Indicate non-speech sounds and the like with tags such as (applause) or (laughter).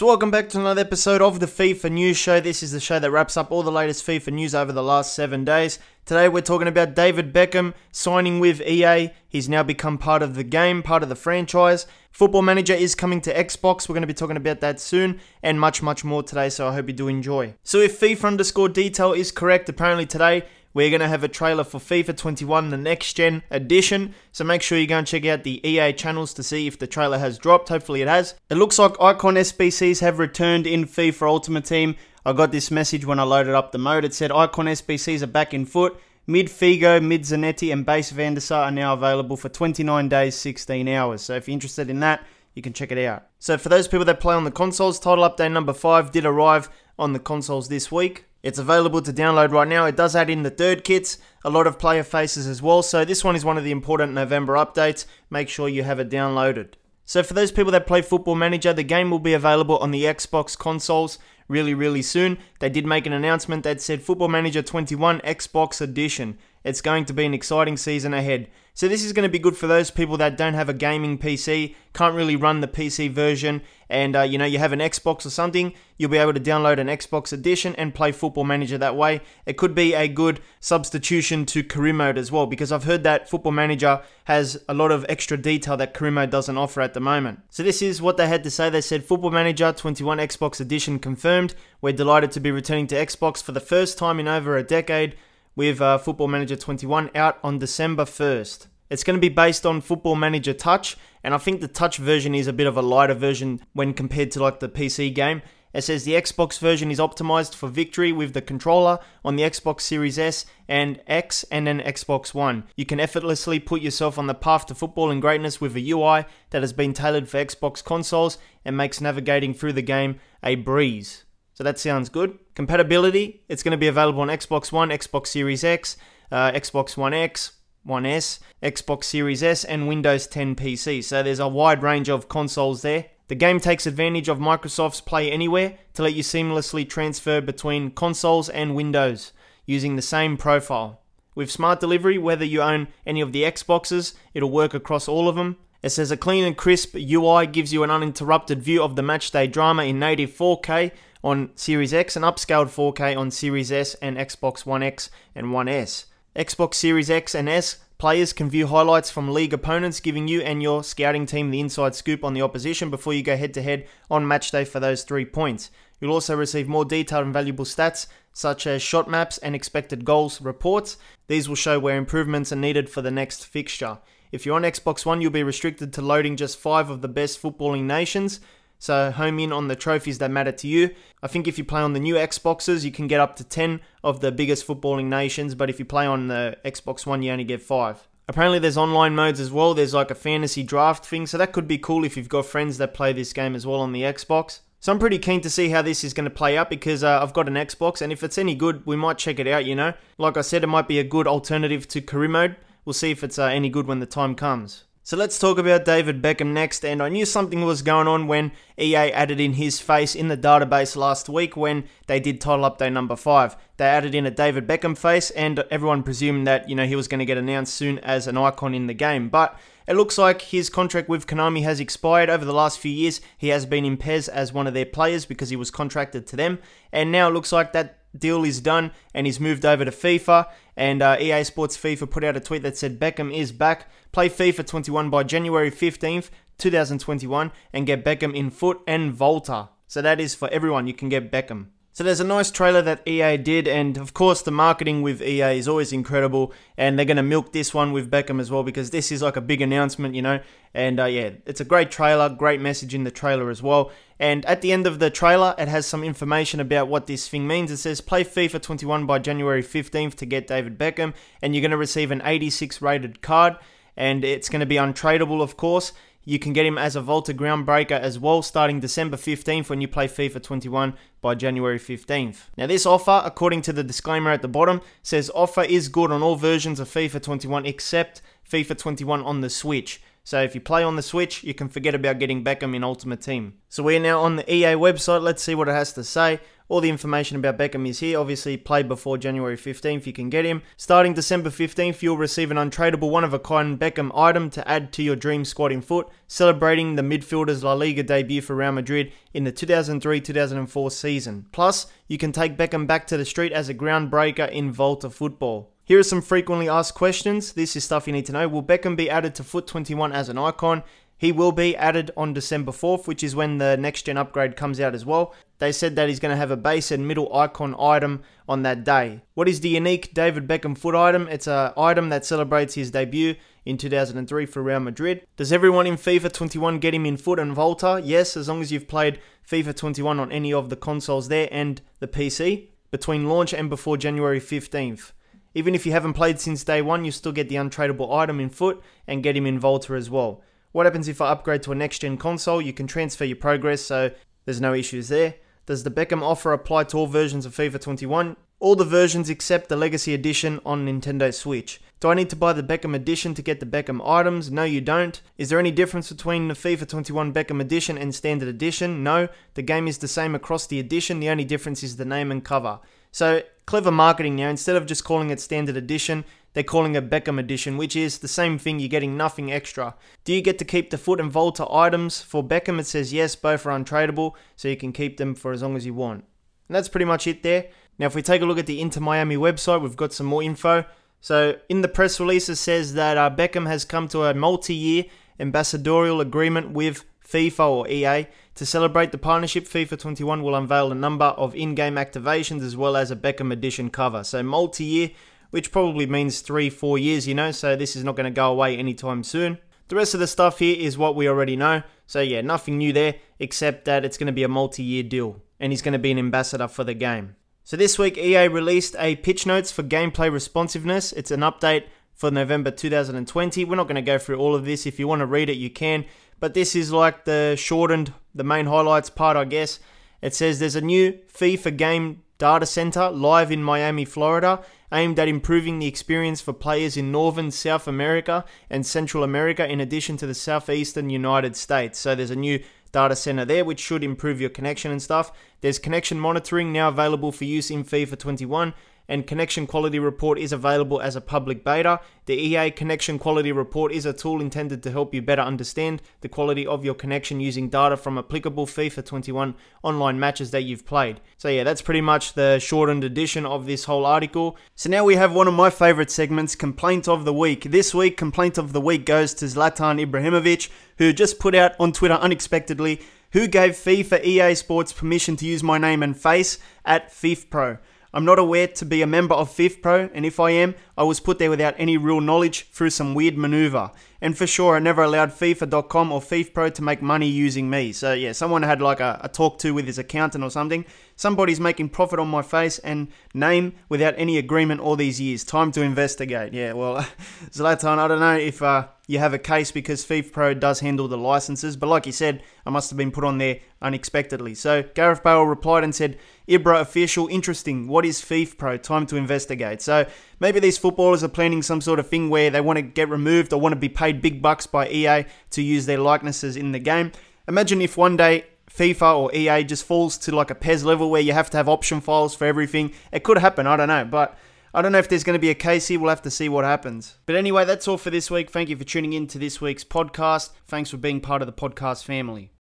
So, welcome back to another episode of the FIFA News Show. This is the show that wraps up all the latest FIFA news over the last seven days. Today, we're talking about David Beckham signing with EA. He's now become part of the game, part of the franchise. Football Manager is coming to Xbox. We're going to be talking about that soon and much, much more today, so I hope you do enjoy. So, if FIFA underscore detail is correct, apparently today we're going to have a trailer for FIFA 21, the next gen edition. So make sure you go and check out the EA channels to see if the trailer has dropped. Hopefully it has. It looks like Icon SBCs have returned in FIFA Ultimate Team. I got this message when I loaded up the mode. It said Icon SBCs are back in FUT. Mid Figo, Mid Zanetti, and Base Van der Sar are now available for 29 days, 16 hours. So if you're interested in that, you can check it out. So for those people that play on the consoles, title update number 5 did arrive on the consoles this week. It's available to download right now. It does add in the third kits, a lot of player faces as well. So this one is one of the important November updates. Make sure you have it downloaded. So for those people that play Football Manager, the game will be available on the Xbox consoles really, really soon. They did make an announcement that said Football Manager 21 Xbox Edition. It's going to be an exciting season ahead. So this is going to be good for those people that don't have a gaming PC, can't really run the PC version, and uh, you know you have an Xbox or something. You'll be able to download an Xbox edition and play Football Manager that way. It could be a good substitution to Career Mode as well, because I've heard that Football Manager has a lot of extra detail that Career Mode doesn't offer at the moment. So this is what they had to say. They said Football Manager 21 Xbox edition confirmed. We're delighted to be returning to Xbox for the first time in over a decade with uh, Football Manager 21 out on December 1st. It's going to be based on Football Manager Touch, and I think the Touch version is a bit of a lighter version when compared to like the PC game. It says the Xbox version is optimized for victory with the controller on the Xbox Series S and X and then Xbox One. You can effortlessly put yourself on the path to football and greatness with a UI that has been tailored for Xbox consoles and makes navigating through the game a breeze. So that sounds good. Compatibility, it's going to be available on Xbox One, Xbox Series X, uh, Xbox One X, One S, Xbox Series S, and Windows 10 PC. So there's a wide range of consoles there. The game takes advantage of Microsoft's Play Anywhere to let you seamlessly transfer between consoles and Windows using the same profile. With Smart Delivery, whether you own any of the Xboxes, it'll work across all of them. It says a clean and crisp UI gives you an uninterrupted view of the matchday drama in native 4K on Series X and upscaled 4K on Series S and Xbox One X and One S. Xbox Series X and S players can view highlights from league opponents, giving you and your scouting team the inside scoop on the opposition before you go head to head on match day for those three points. You'll also receive more detailed and valuable stats, such as shot maps and expected goals reports. These will show where improvements are needed for the next fixture. If you're on Xbox One, you'll be restricted to loading just five of the best footballing nations, so home in on the trophies that matter to you. I think if you play on the new Xboxes, you can get up to 10 of the biggest footballing nations, but if you play on the Xbox One, you only get 5. Apparently there's online modes as well. There's like a fantasy draft thing, so that could be cool if you've got friends that play this game as well on the Xbox. So I'm pretty keen to see how this is going to play out because uh, I've got an Xbox, and if it's any good, we might check it out. You know, like I said, it might be a good alternative to career mode. We'll see if it's uh, any good when the time comes. So let's talk about David Beckham next. And I knew something was going on when EA added in his face in the database last week when they did title update number five. They added in a David Beckham face, and everyone presumed that you know he was going to get announced soon as an icon in the game. But it looks like his contract with Konami has expired. Over the last few years, he has been in PES as one of their players because he was contracted to them, and now it looks like that deal is done and he's moved over to FIFA. And uh, EA Sports FIFA put out a tweet that said Beckham is back. Play FIFA 21 by January 15th, 2021, and get Beckham in FUT and Volta. So that is for everyone. You can get Beckham. So there's a nice trailer that EA did, and of course the marketing with EA is always incredible, and they're going to milk this one with Beckham as well because this is like a big announcement, you know. And uh, yeah, it's a great trailer, great message in the trailer as well. And at the end of the trailer, it has some information about what this thing means. It says play FIFA 21 by January 15th to get David Beckham, and you're going to receive an 86 rated card, and it's going to be untradeable, of course. You can get him as a Volta Groundbreaker as well, starting December 15th when you play FIFA 21 by January 15th. Now, this offer, according to the disclaimer at the bottom, says offer is good on all versions of FIFA 21 except FIFA 21 on the Switch. So if you play on the Switch, you can forget about getting Beckham in Ultimate Team. So we're now on the EA website. Let's see what it has to say. All the information about Beckham is here. Obviously, play before January 15th, you can get him. Starting December 15th, you'll receive an untradeable one of a kind Beckham item to add to your dream squad in FUT, celebrating the midfielder's La Liga debut for Real Madrid in the 2003 2004 season. Plus, you can take Beckham back to the street as a groundbreaker in Volta football. Here are some frequently asked questions. This is stuff you need to know. Will Beckham be added to FUT 21 as an icon? He will be added on December 4th, which is when the next gen upgrade comes out as well. They said that he's going to have a base and middle icon item on that day. What is the unique David Beckham FUT item? It's an item that celebrates his debut in 2003 for Real Madrid. Does everyone in FIFA 21 get him in FUT and Volta? Yes, as long as you've played FIFA 21 on any of the consoles there and the PC between launch and before January 15th. Even if you haven't played since day one, you still get the untradeable item in FUT and get him in Volta as well. What happens if I upgrade to a next gen console? You can transfer your progress, so there's no issues there. Does the Beckham offer apply to all versions of FIFA 21? All the versions except the Legacy Edition on Nintendo Switch. Do I need to buy the Beckham Edition to get the Beckham items? No, you don't. Is there any difference between the FIFA 21 Beckham Edition and Standard Edition? No, the game is the same across the edition, the only difference is the name and cover. So, clever marketing now. Instead of just calling it Standard Edition, they're calling it Beckham Edition, which is the same thing, you're getting nothing extra. Do you get to keep the FUT and Volta items? For Beckham, it says yes, both are untradeable, so you can keep them for as long as you want. And that's pretty much it there. Now, if we take a look at the Inter Miami website, we've got some more info. So, in the press release, it says that uh, Beckham has come to a multi year ambassadorial agreement with FIFA or EA. To celebrate the partnership, FIFA 21 will unveil a number of in game activations as well as a Beckham edition cover. So, multi year which probably means three, four years, you know, so this is not going to go away anytime soon. The rest of the stuff here is what we already know. So, yeah, nothing new there, except that it's going to be a multi year deal, and he's going to be an ambassador for the game. So, this week, EA released a pitch notes for gameplay responsiveness. It's an update for November 2020. We're not going to go through all of this. If you want to read it, you can. But this is like the shortened, the main highlights part, I guess. It says there's a new FIFA game data center live in Miami, Florida, aimed at improving the experience for players in Northern South America and Central America, in addition to the Southeastern United States. So there's a new data center there, which should improve your connection and stuff. There's connection monitoring now available for use in FIFA 21 and Connection Quality Report is available as a public beta. The EA Connection Quality Report is a tool intended to help you better understand the quality of your connection using data from applicable FIFA 21 online matches that you've played. So, yeah, that's pretty much the shortened edition of this whole article. So, now we have one of my favorite segments Complaint of the Week. This week, Complaint of the Week goes to Zlatan Ibrahimovic, who just put out on Twitter unexpectedly who gave FIFA EA Sports permission to use my name and face at FIFPro. I'm not aware to be a member of FIFPro, and if I am, I was put there without any real knowledge through some weird maneuver. And for sure, I never allowed FIFA.com or FIFPro to make money using me. So yeah, someone had like a, a talk to with his accountant or something. Somebody's making profit on my face and name without any agreement all these years. Time to investigate. Yeah, well, (laughs) Zlatan, I don't know if uh, you have a case because FIFPro does handle the licenses, but like you said, I must have been put on there unexpectedly. So Gareth Bale replied and said, Ibra official, interesting. What is FIFPro? Time to investigate. So maybe these footballers are planning some sort of thing where they want to get removed or want to be paid big bucks by EA to use their likenesses in the game. Imagine if one day FIFA or EA just falls to like a PES level where you have to have option files for everything. It could happen, I don't know, but I don't know if there's going to be a case here. We'll have to see what happens. But anyway, that's all for this week. Thank you for tuning in to this week's podcast. Thanks for being part of the podcast family.